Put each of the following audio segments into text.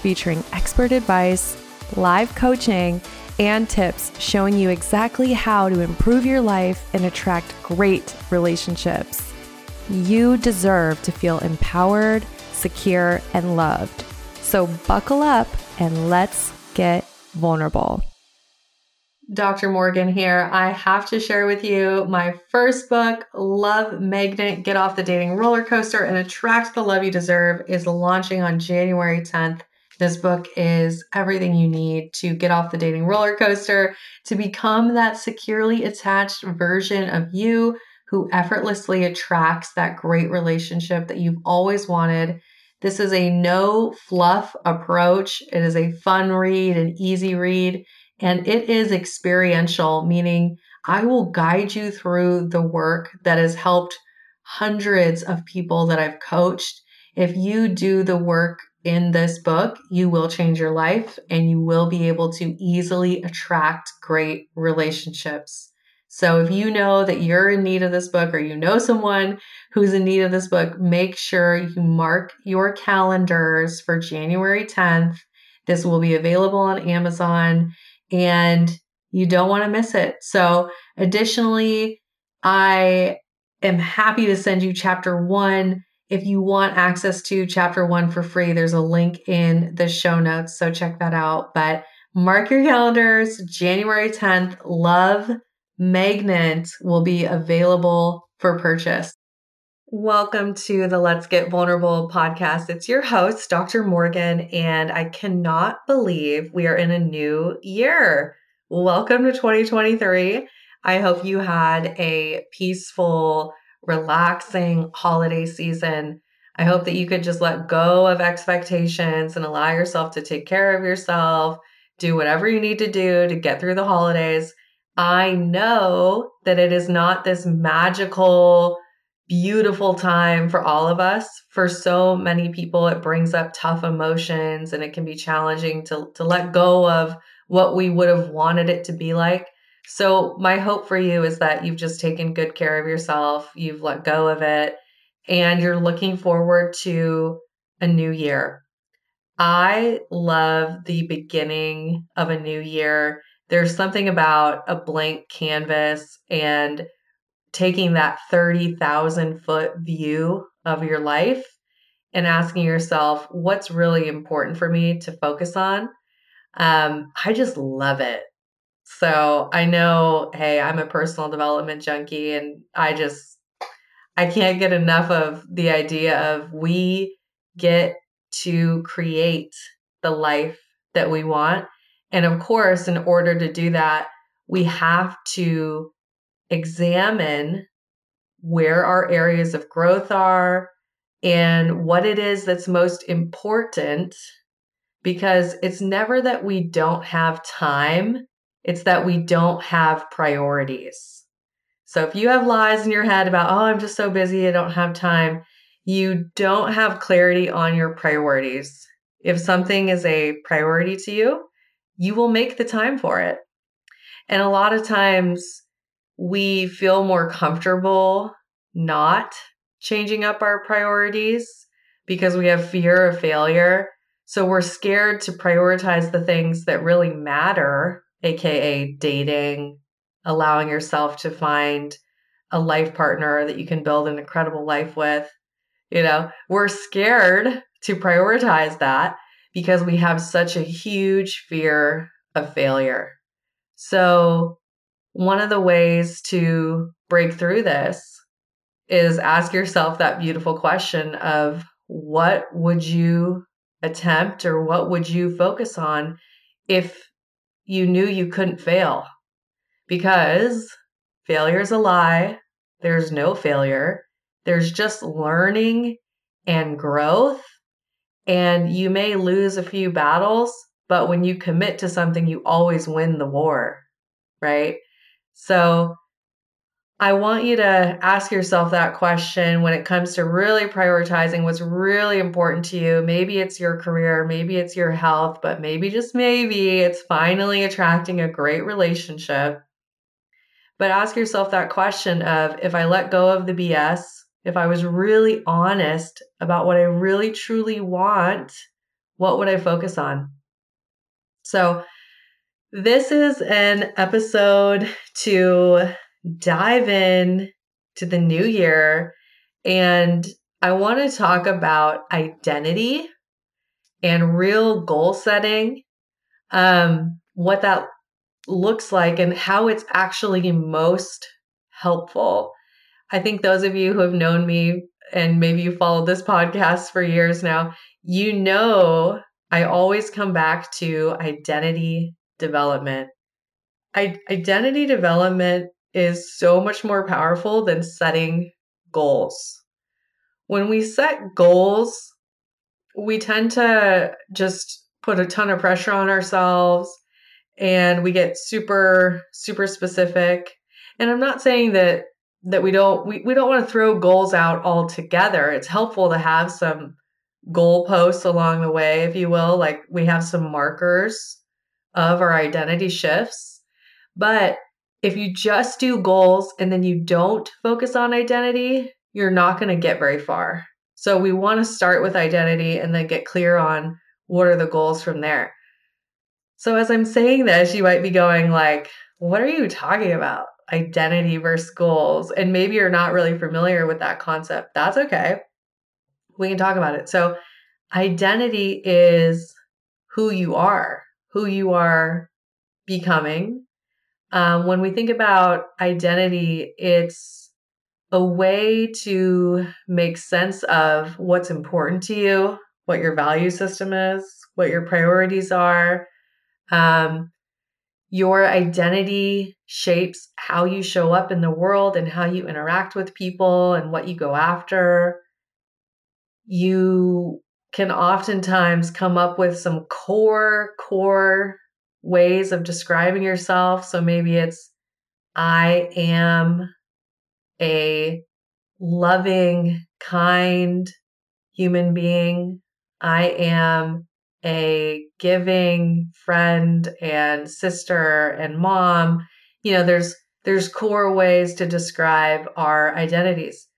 featuring expert advice, live coaching, and tips showing you exactly how to improve your life and attract great relationships. You deserve to feel empowered, secure, and loved. So buckle up and let's get vulnerable. Dr. Morgan here. I have to share with you my first book, Love Magnet Get Off the Dating Roller Coaster and Attract the Love You Deserve, is launching on January 10th. This book is everything you need to get off the dating roller coaster, to become that securely attached version of you who effortlessly attracts that great relationship that you've always wanted. This is a no fluff approach. It is a fun read, an easy read, and it is experiential, meaning I will guide you through the work that has helped hundreds of people that I've coached. If you do the work in this book, you will change your life and you will be able to easily attract great relationships. So if you know that you're in need of this book or you know someone who's in need of this book, make sure you mark your calendars for January 10th. This will be available on Amazon and you don't want to miss it. So additionally, I am happy to send you chapter one if you want access to chapter one for free, there's a link in the show notes. So check that out. But mark your calendars. January 10th, Love Magnet will be available for purchase. Welcome to the Let's Get Vulnerable podcast. It's your host, Dr. Morgan, and I cannot believe we are in a new year. Welcome to 2023. I hope you had a peaceful, relaxing holiday season. I hope that you could just let go of expectations and allow yourself to take care of yourself, do whatever you need to do to get through the holidays. I know that it is not this magical, beautiful time for all of us. For so many people, it brings up tough emotions and it can be challenging to, to let go of what we would have wanted it to be like. So, my hope for you is that you've just taken good care of yourself, you've let go of it, and you're looking forward to a new year. I love the beginning of a new year. There's something about a blank canvas and taking that 30,000 foot view of your life and asking yourself, what's really important for me to focus on? Um, I just love it. So I know, hey, I'm a personal development junkie and I just, I can't get enough of the idea of we get to create the life that we want. And of course, in order to do that, we have to examine where our areas of growth are and what it is that's most important because it's never that we don't have time it's that we don't have priorities. So if you have lies in your head about, oh, I'm just so busy, I don't have time, you don't have clarity on your priorities. If something is a priority to you, you will make the time for it. And a lot of times we feel more comfortable not changing up our priorities because we have fear of failure. So we're scared to prioritize the things that really matter aka dating, allowing yourself to find a life partner that you can build an incredible life with. You know, we're scared to prioritize that because we have such a huge fear of failure. So, one of the ways to break through this is ask yourself that beautiful question of what would you attempt or what would you focus on if you knew you couldn't fail because failure is a lie. There's no failure. There's just learning and growth. And you may lose a few battles, but when you commit to something, you always win the war, right? So I want you to ask yourself that question when it comes to really prioritizing what's really important to you. Maybe it's your career, maybe it's your health, but maybe just maybe it's finally attracting a great relationship. But ask yourself that question of if I let go of the BS, if I was really honest about what I really truly want, what would I focus on? So, this is an episode to dive in to the new year and I want to talk about identity and real goal setting, um, what that looks like, and how it's actually most helpful. I think those of you who have known me and maybe you followed this podcast for years now, you know I always come back to identity development. I, identity development is so much more powerful than setting goals. When we set goals, we tend to just put a ton of pressure on ourselves and we get super super specific. And I'm not saying that that we don't we, we don't want to throw goals out altogether. It's helpful to have some goalposts along the way, if you will, like we have some markers of our identity shifts. But if you just do goals and then you don't focus on identity, you're not going to get very far. So we want to start with identity and then get clear on what are the goals from there. So as I'm saying this, you might be going like, what are you talking about? Identity versus goals. And maybe you're not really familiar with that concept. That's okay. We can talk about it. So identity is who you are, who you are becoming, um, when we think about identity, it's a way to make sense of what's important to you, what your value system is, what your priorities are. Um, your identity shapes how you show up in the world and how you interact with people and what you go after. You can oftentimes come up with some core, core ways of describing yourself. So maybe it's, I am a loving, kind human being. I am a giving friend and sister and mom. You know, there's there's core ways to describe our identities.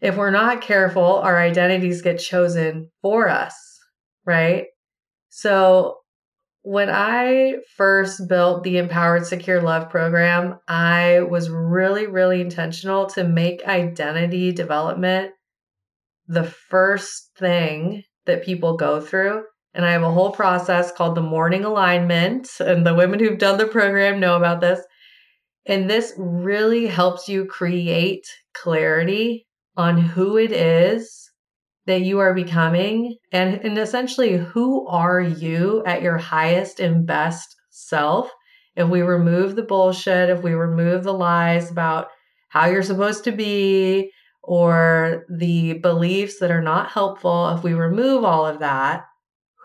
If we're not careful, our identities get chosen for us, right? So when I first built the Empowered Secure Love program, I was really, really intentional to make identity development the first thing that people go through. And I have a whole process called the morning alignment. And the women who've done the program know about this. And this really helps you create clarity on who it is that you are becoming and, and essentially who are you at your highest and best self? If we remove the bullshit if we remove the lies about how you're supposed to be or the beliefs that are not helpful if we remove all of that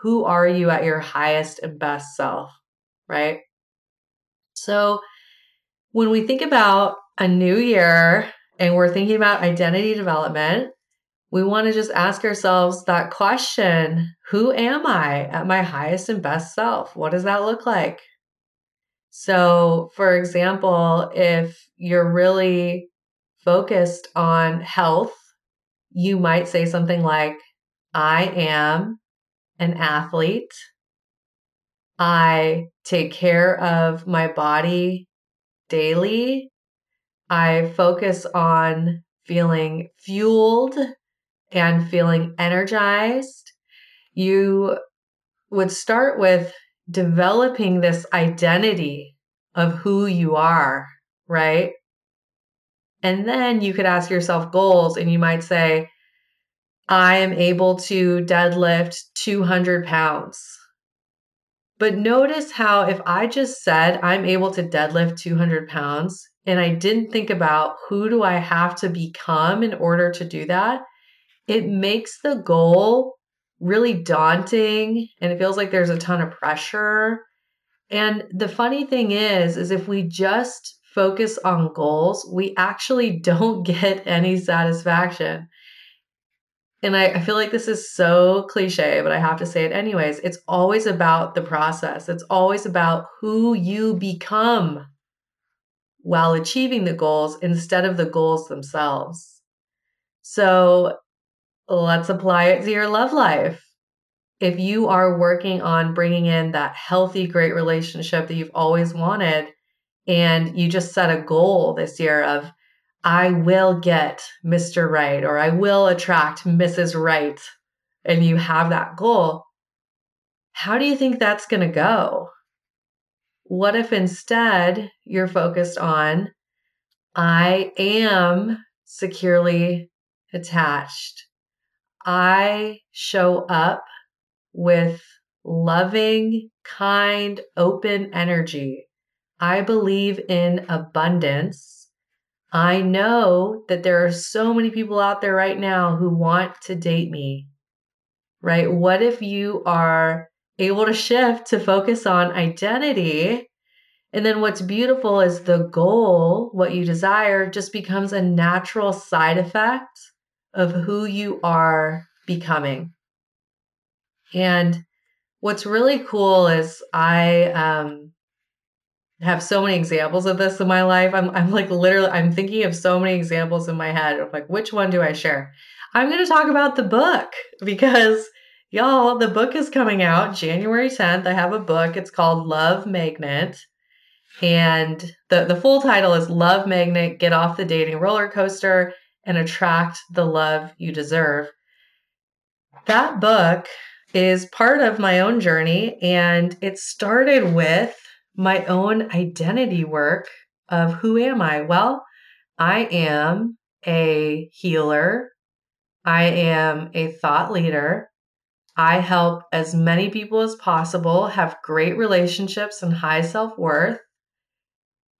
who are you at your highest and best self right? So when we think about a new year and we're thinking about identity development we want to just ask ourselves that question Who am I at my highest and best self? What does that look like? So, for example, if you're really focused on health, you might say something like, I am an athlete. I take care of my body daily. I focus on feeling fueled and feeling energized, you would start with developing this identity of who you are, right? And then you could ask yourself goals, and you might say, I am able to deadlift 200 pounds. But notice how if I just said I'm able to deadlift 200 pounds and I didn't think about who do I have to become in order to do that, it makes the goal really daunting and it feels like there's a ton of pressure. And the funny thing is is if we just focus on goals, we actually don't get any satisfaction. And I, I, feel like this is so cliche, but I have to say it anyways. It's always about the process, it's always about who you become while achieving the goals instead of the goals themselves. So let's apply it to your love life. If you are working on bringing in that healthy, great relationship that you've always wanted, and you just set a goal this year of, I will get Mr. Right or I will attract Mrs. Right, and you have that goal, how do you think that's going to go? What if instead you're focused on, I am securely attached? I show up with loving, kind, open energy. I believe in abundance. I know that there are so many people out there right now who want to date me, right? What if you are able to shift to focus on identity. And then what's beautiful is the goal, what you desire, just becomes a natural side effect of who you are becoming. And what's really cool is I um, have so many examples of this in my life. I'm, I'm like literally, I'm thinking of so many examples in my head of like, which one do I share? I'm going to talk about the book because Y'all, the book is coming out January 10th. I have a book. It's called Love Magnet. And the, the full title is Love Magnet Get Off the Dating Roller Coaster and Attract the Love You Deserve. That book is part of my own journey, and it started with my own identity work of who am I? Well, I am a healer, I am a thought leader, I help as many people as possible have great relationships and high self worth.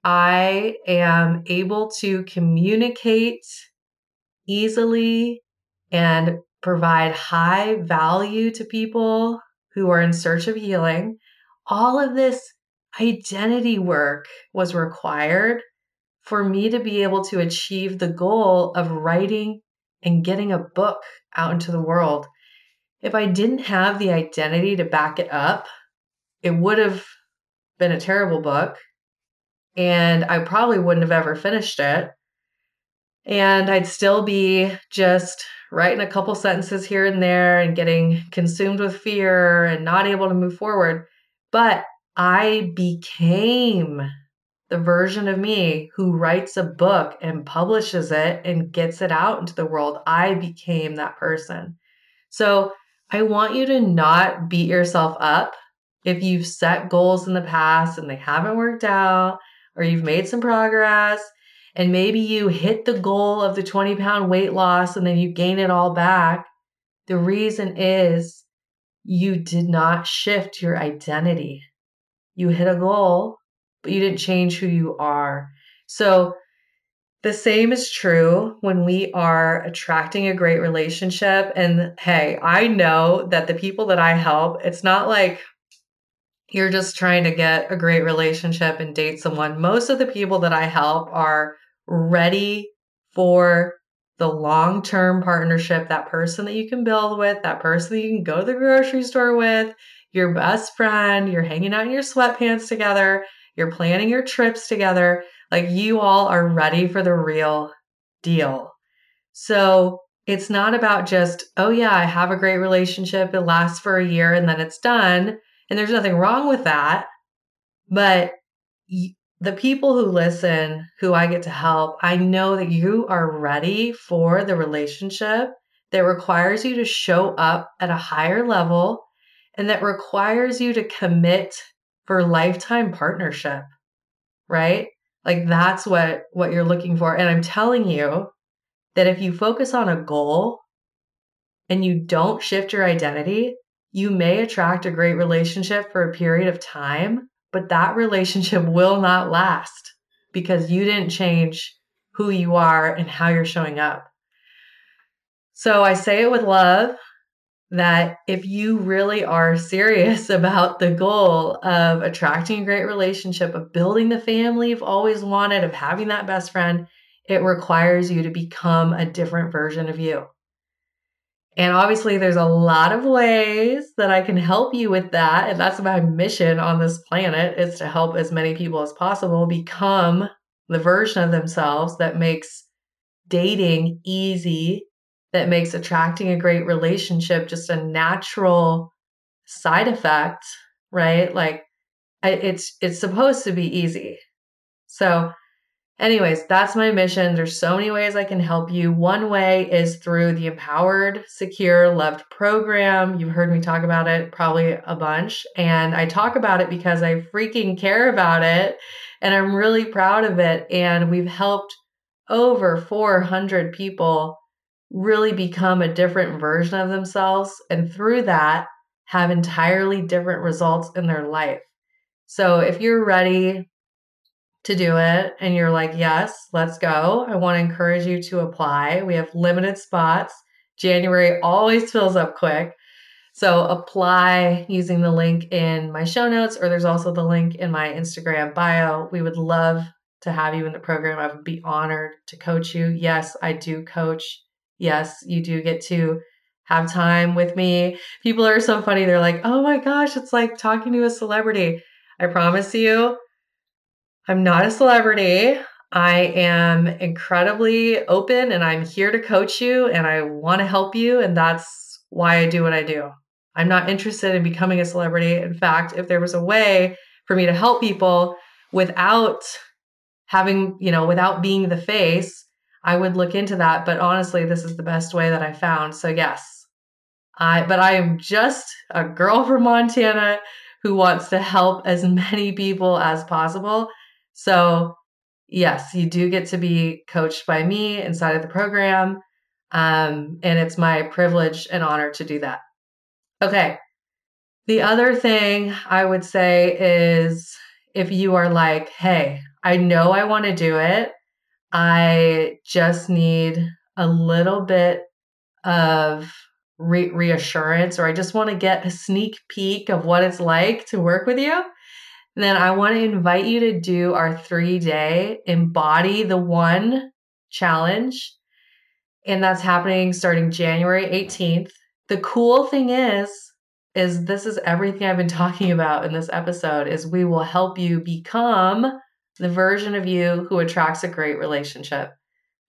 I am able to communicate easily and provide high value to people who are in search of healing. All of this identity work was required for me to be able to achieve the goal of writing and getting a book out into the world if I didn't have the identity to back it up, it would have been a terrible book. And I probably wouldn't have ever finished it. And I'd still be just writing a couple sentences here and there and getting consumed with fear and not able to move forward. But I became the version of me who writes a book and publishes it and gets it out into the world. I became that person. So I want you to not beat yourself up if you've set goals in the past and they haven't worked out, or you've made some progress, and maybe you hit the goal of the 20 pound weight loss and then you gain it all back. The reason is you did not shift your identity. You hit a goal, but you didn't change who you are. So the same is true when we are attracting a great relationship. And hey, I know that the people that I help, it's not like you're just trying to get a great relationship and date someone. Most of the people that I help are ready for the long term partnership, that person that you can build with, that person that you can go to the grocery store with, your best friend, you're hanging out in your sweatpants together, you're planning your trips together. Like you all are ready for the real deal. So it's not about just, oh, yeah, I have a great relationship. It lasts for a year and then it's done. And there's nothing wrong with that. But the people who listen, who I get to help, I know that you are ready for the relationship that requires you to show up at a higher level and that requires you to commit for lifetime partnership, right? Like that's what what you're looking for. And I'm telling you that if you focus on a goal and you don't shift your identity, you may attract a great relationship for a period of time, but that relationship will not last because you didn't change who you are and how you're showing up. So I say it with love. that if you really are serious about the goal of attracting a great relationship, of building the family you've always wanted, of having that best friend, it requires you to become a different version of you. And obviously, there's a lot of ways that I can help you with that. And that's my mission on this planet is to help as many people as possible become the version of themselves that makes dating easy, that makes attracting a great relationship just a natural side effect, right? Like it's it's supposed to be easy. So Anyways, that's my mission. There's so many ways I can help you. One way is through the Empowered, Secure, Loved program. You've heard me talk about it probably a bunch. And I talk about it because I freaking care about it and I'm really proud of it. And we've helped over 400 people really become a different version of themselves. And through that, have entirely different results in their life. So if you're ready to do it and you're like, yes, let's go, I want to encourage you to apply. We have limited spots. January always fills up quick. So apply using the link in my show notes, or there's also the link in my Instagram bio. We would love to have you in the program. I would be honored to coach you. Yes, I do coach. Yes, you do get to have time with me. People are so funny. They're like, oh my gosh, it's like talking to a celebrity. I promise you, I'm not a celebrity. I am incredibly open and I'm here to coach you and I want to help you. And that's why I do what I do. I'm not interested in becoming a celebrity. In fact, if there was a way for me to help people without having, you know, without being the face, I would look into that. But honestly, this is the best way that I found. So, yes, I, but I am just a girl from Montana who wants to help as many people as possible. So, yes, you do get to be coached by me inside of the program. Um, and it's my privilege and honor to do that. Okay. The other thing I would say is if you are like, hey, I know I want to do it, I just need a little bit of re- reassurance, or I just want to get a sneak peek of what it's like to work with you then I want to invite you to do our three day embody the one challenge. And that's happening starting January 18th. The cool thing is, is this is everything I've been talking about in this episode is we will help you become the version of you who attracts a great relationship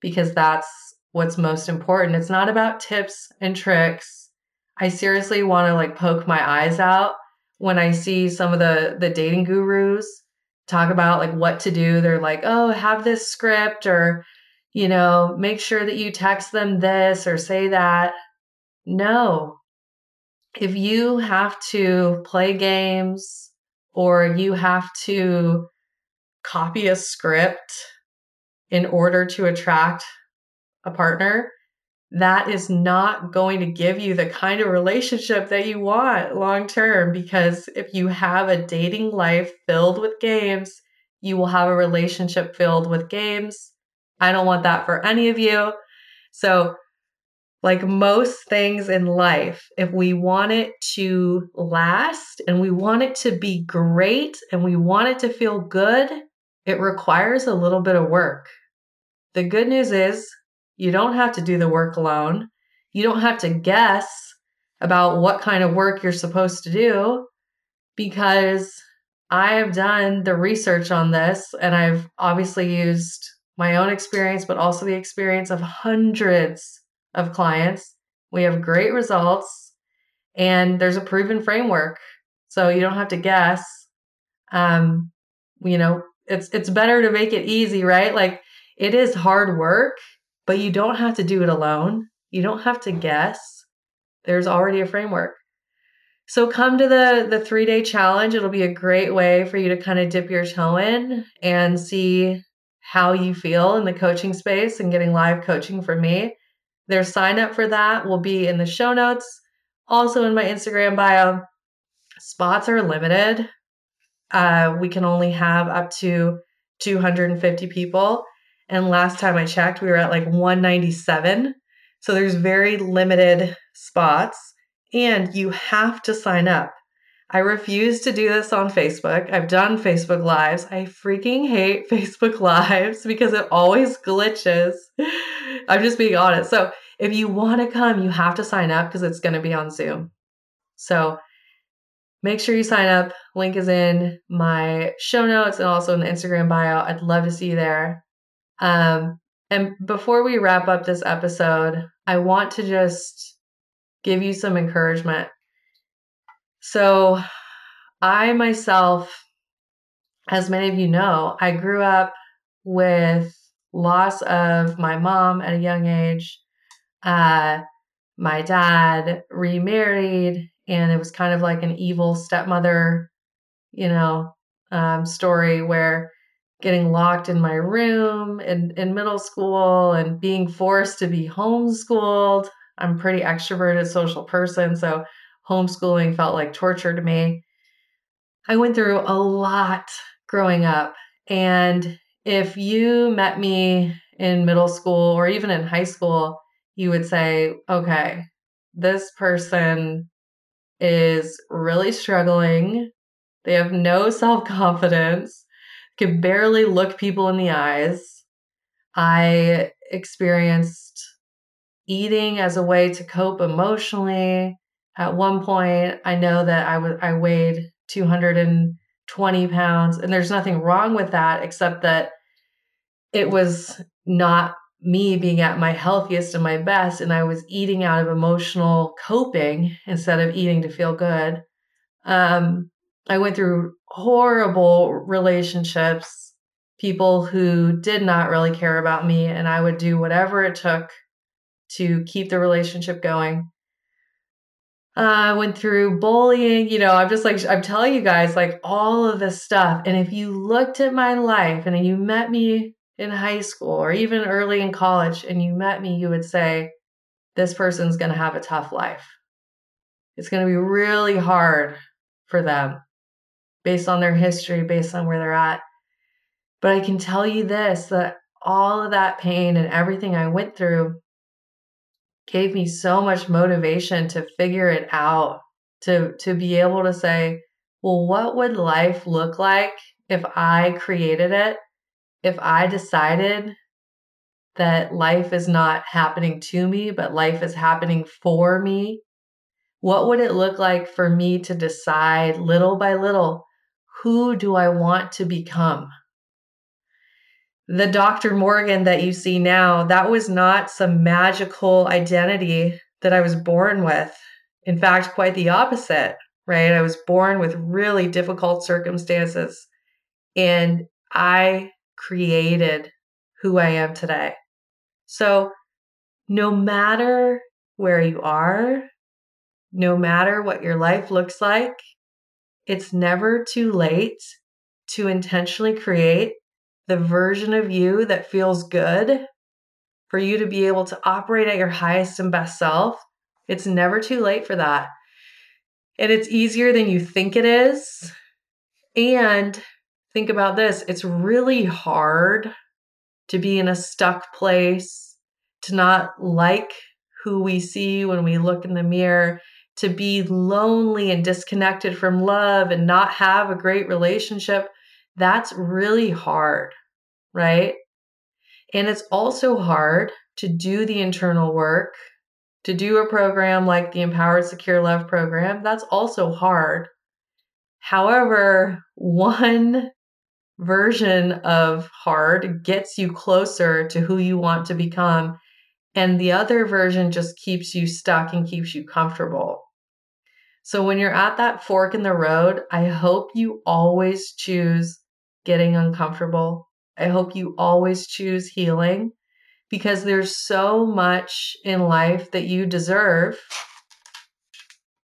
because that's what's most important. It's not about tips and tricks. I seriously want to like poke my eyes out when I see some of the the dating gurus talk about like what to do, they're like, "Oh, have this script or you know, make sure that you text them this or say that." No. If you have to play games or you have to copy a script in order to attract a partner, that is not going to give you the kind of relationship that you want long term. Because if you have a dating life filled with games, you will have a relationship filled with games. I don't want that for any of you. So, like most things in life, if we want it to last and we want it to be great and we want it to feel good, it requires a little bit of work. The good news is you don't have to do the work alone. You don't have to guess about what kind of work you're supposed to do because I have done the research on this and I've obviously used my own experience, but also the experience of hundreds of clients. We have great results and there's a proven framework. So you don't have to guess. Um, you know, it's it's better to make it easy, right? Like it is hard work but you don't have to do it alone. You don't have to guess. There's already a framework. So come to the the 3-day challenge. It'll be a great way for you to kind of dip your toe in and see how you feel in the coaching space and getting live coaching from me. Their sign up for that will be in the show notes, also in my Instagram bio. Spots are limited. Uh, we can only have up to 250 people. And last time I checked, we were at like 197. So there's very limited spots. And you have to sign up. I refuse to do this on Facebook. I've done Facebook Lives. I freaking hate Facebook Lives because it always glitches. I'm just being honest. So, if you want to come, you have to sign up because it's going to be on Zoom. So, make sure you sign up. Link is in my show notes and also in the Instagram bio. I'd love to see you there. Um, and before we wrap up this episode, I want to just give you some encouragement. So, I myself, as many of you know, I grew up with loss of my mom at a young age. Uh, my dad remarried, and it was kind of like an evil stepmother, you know, um, story where getting locked in my room in, in middle school and being forced to be homeschooled. I'm pretty extroverted social person, so homeschooling felt like torture to me. I went through a lot growing up. And if you met me in middle school or even in high school, you would say, okay, this person is really struggling. They have no self confidence, can barely look people in the eyes. I experienced eating as a way to cope emotionally. At one point, I know that I was I weighed 220 pounds, and there's nothing wrong with that except that it was not me being at my healthiest and my best, and I was eating out of emotional coping instead of eating to feel good. Um, I went through horrible relationships, people who did not really care about me, and I would do whatever it took to keep the relationship going. I uh, went through bullying, you know, I'm just like, I'm telling you guys, like all of this stuff. And if you looked at my life and you met me in high school or even early in college and you met me, you would say, this person's going to have a tough life. It's going to be really hard for them based on their history, based on where they're at. But I can tell you this that all of that pain and everything I went through gave me so much motivation to figure it out, to to be able to say, well, what would life look like if I created it? If I decided that life is not happening to me, but life is happening for me? What would it look like for me to decide little by little who do I want to become? the Dr. Morgan that you see now, that was not some magical identity that I was born with. In fact, quite the opposite, right? I was born with really difficult circumstances and I created who I am today. So, no matter where you are, no matter what your life looks like, it's never too late to intentionally create the version of you that feels good, for you to be able to operate at your highest and best self, it's never too late for that. And it's easier than you think it is. And think about this it's really hard to be in a stuck place, to not like who we see when we look in the mirror, to be lonely and disconnected from love and not have a great relationship that's really hard, right? And it's also hard to do the internal work, to do a program like the Empowered Secure Love program. That's also hard. However, one version of hard gets you closer to who you want to become, and the other version just keeps you stuck and keeps you comfortable. So, when you're at that fork in the road, I hope you always choose getting uncomfortable. I hope you always choose healing because there's so much in life that you deserve.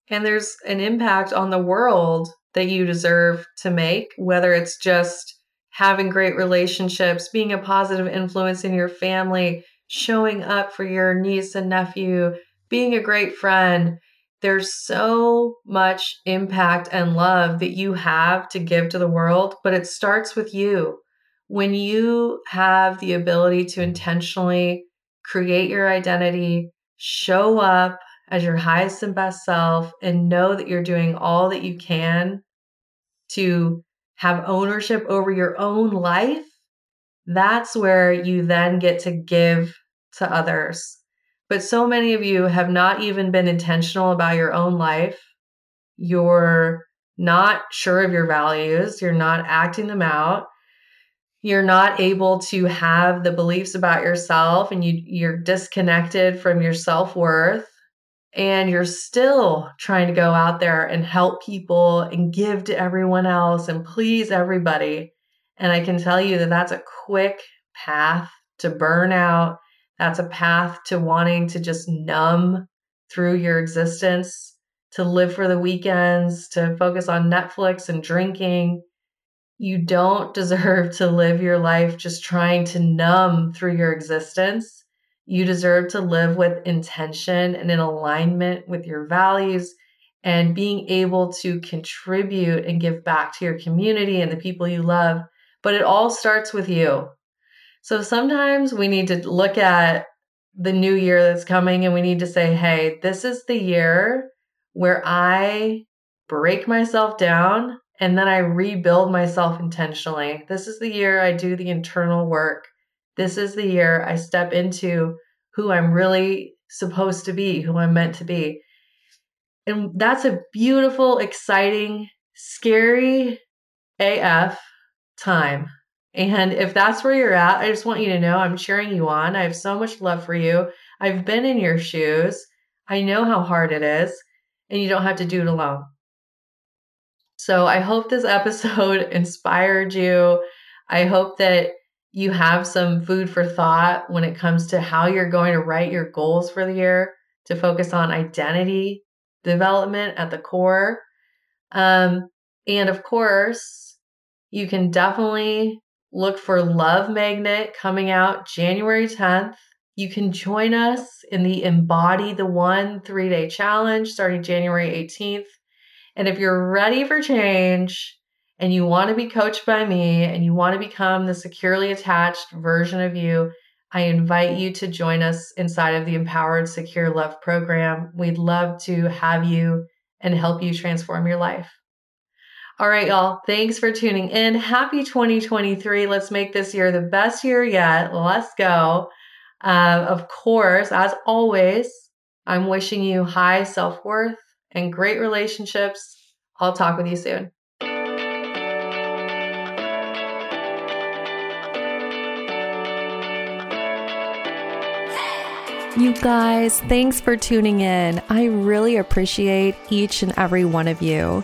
And there's an impact on the world that you deserve to make, whether it's just having great relationships, being a positive influence in your family, showing up for your niece and nephew, being a great friend, there's so much impact and love that you have to give to the world, but it starts with you. When you have the ability to intentionally create your identity, show up as your highest and best self and know that you're doing all that you can to have ownership over your own life, that's where you then get to give to others. But so many of you have not even been intentional about your own life. You're not sure of your values, you're not acting them out. You're not able to have the beliefs about yourself and you you're disconnected from your self-worth and you're still trying to go out there and help people and give to everyone else and please everybody. And I can tell you that that's a quick path to burnout. That's a path to wanting to just numb through your existence, to live for the weekends, to focus on Netflix and drinking. You don't deserve to live your life just trying to numb through your existence you deserve to live with intention and in alignment with your values and being able to contribute and give back to your community and the people you love. But it all starts with you. So sometimes we need to look at the new year that's coming and we need to say, hey, this is the year where I break myself down and then I rebuild myself intentionally. This is the year I do the internal work this is the year I step into who I'm really supposed to be, who I'm meant to be. And that's a beautiful, exciting, scary AF time. And if that's where you're at, I just want you to know I'm cheering you on. I have so much love for you. I've been in your shoes. I know how hard it is, and you don't have to do it alone. So I hope this episode inspired you. I hope that you have some food for thought when it comes to how you're going to write your goals for the year to focus on identity development at the core. Um, and of course, you can definitely look for Love Magnet coming out January 10th. You can join us in the Embody the One three day challenge starting January 18th. And if you're ready for change, and you want to be coached by me and you want to become the securely attached version of you, I invite you to join us inside of the Empowered Secure Love program. We'd love to have you and help you transform your life. All right, y'all. Thanks for tuning in. Happy 2023. Let's make this year the best year yet. Let's go. Uh, of course, as always, I'm wishing you high self worth and great relationships. I'll talk with you soon. You guys, thanks for tuning in. I really appreciate each and every one of you.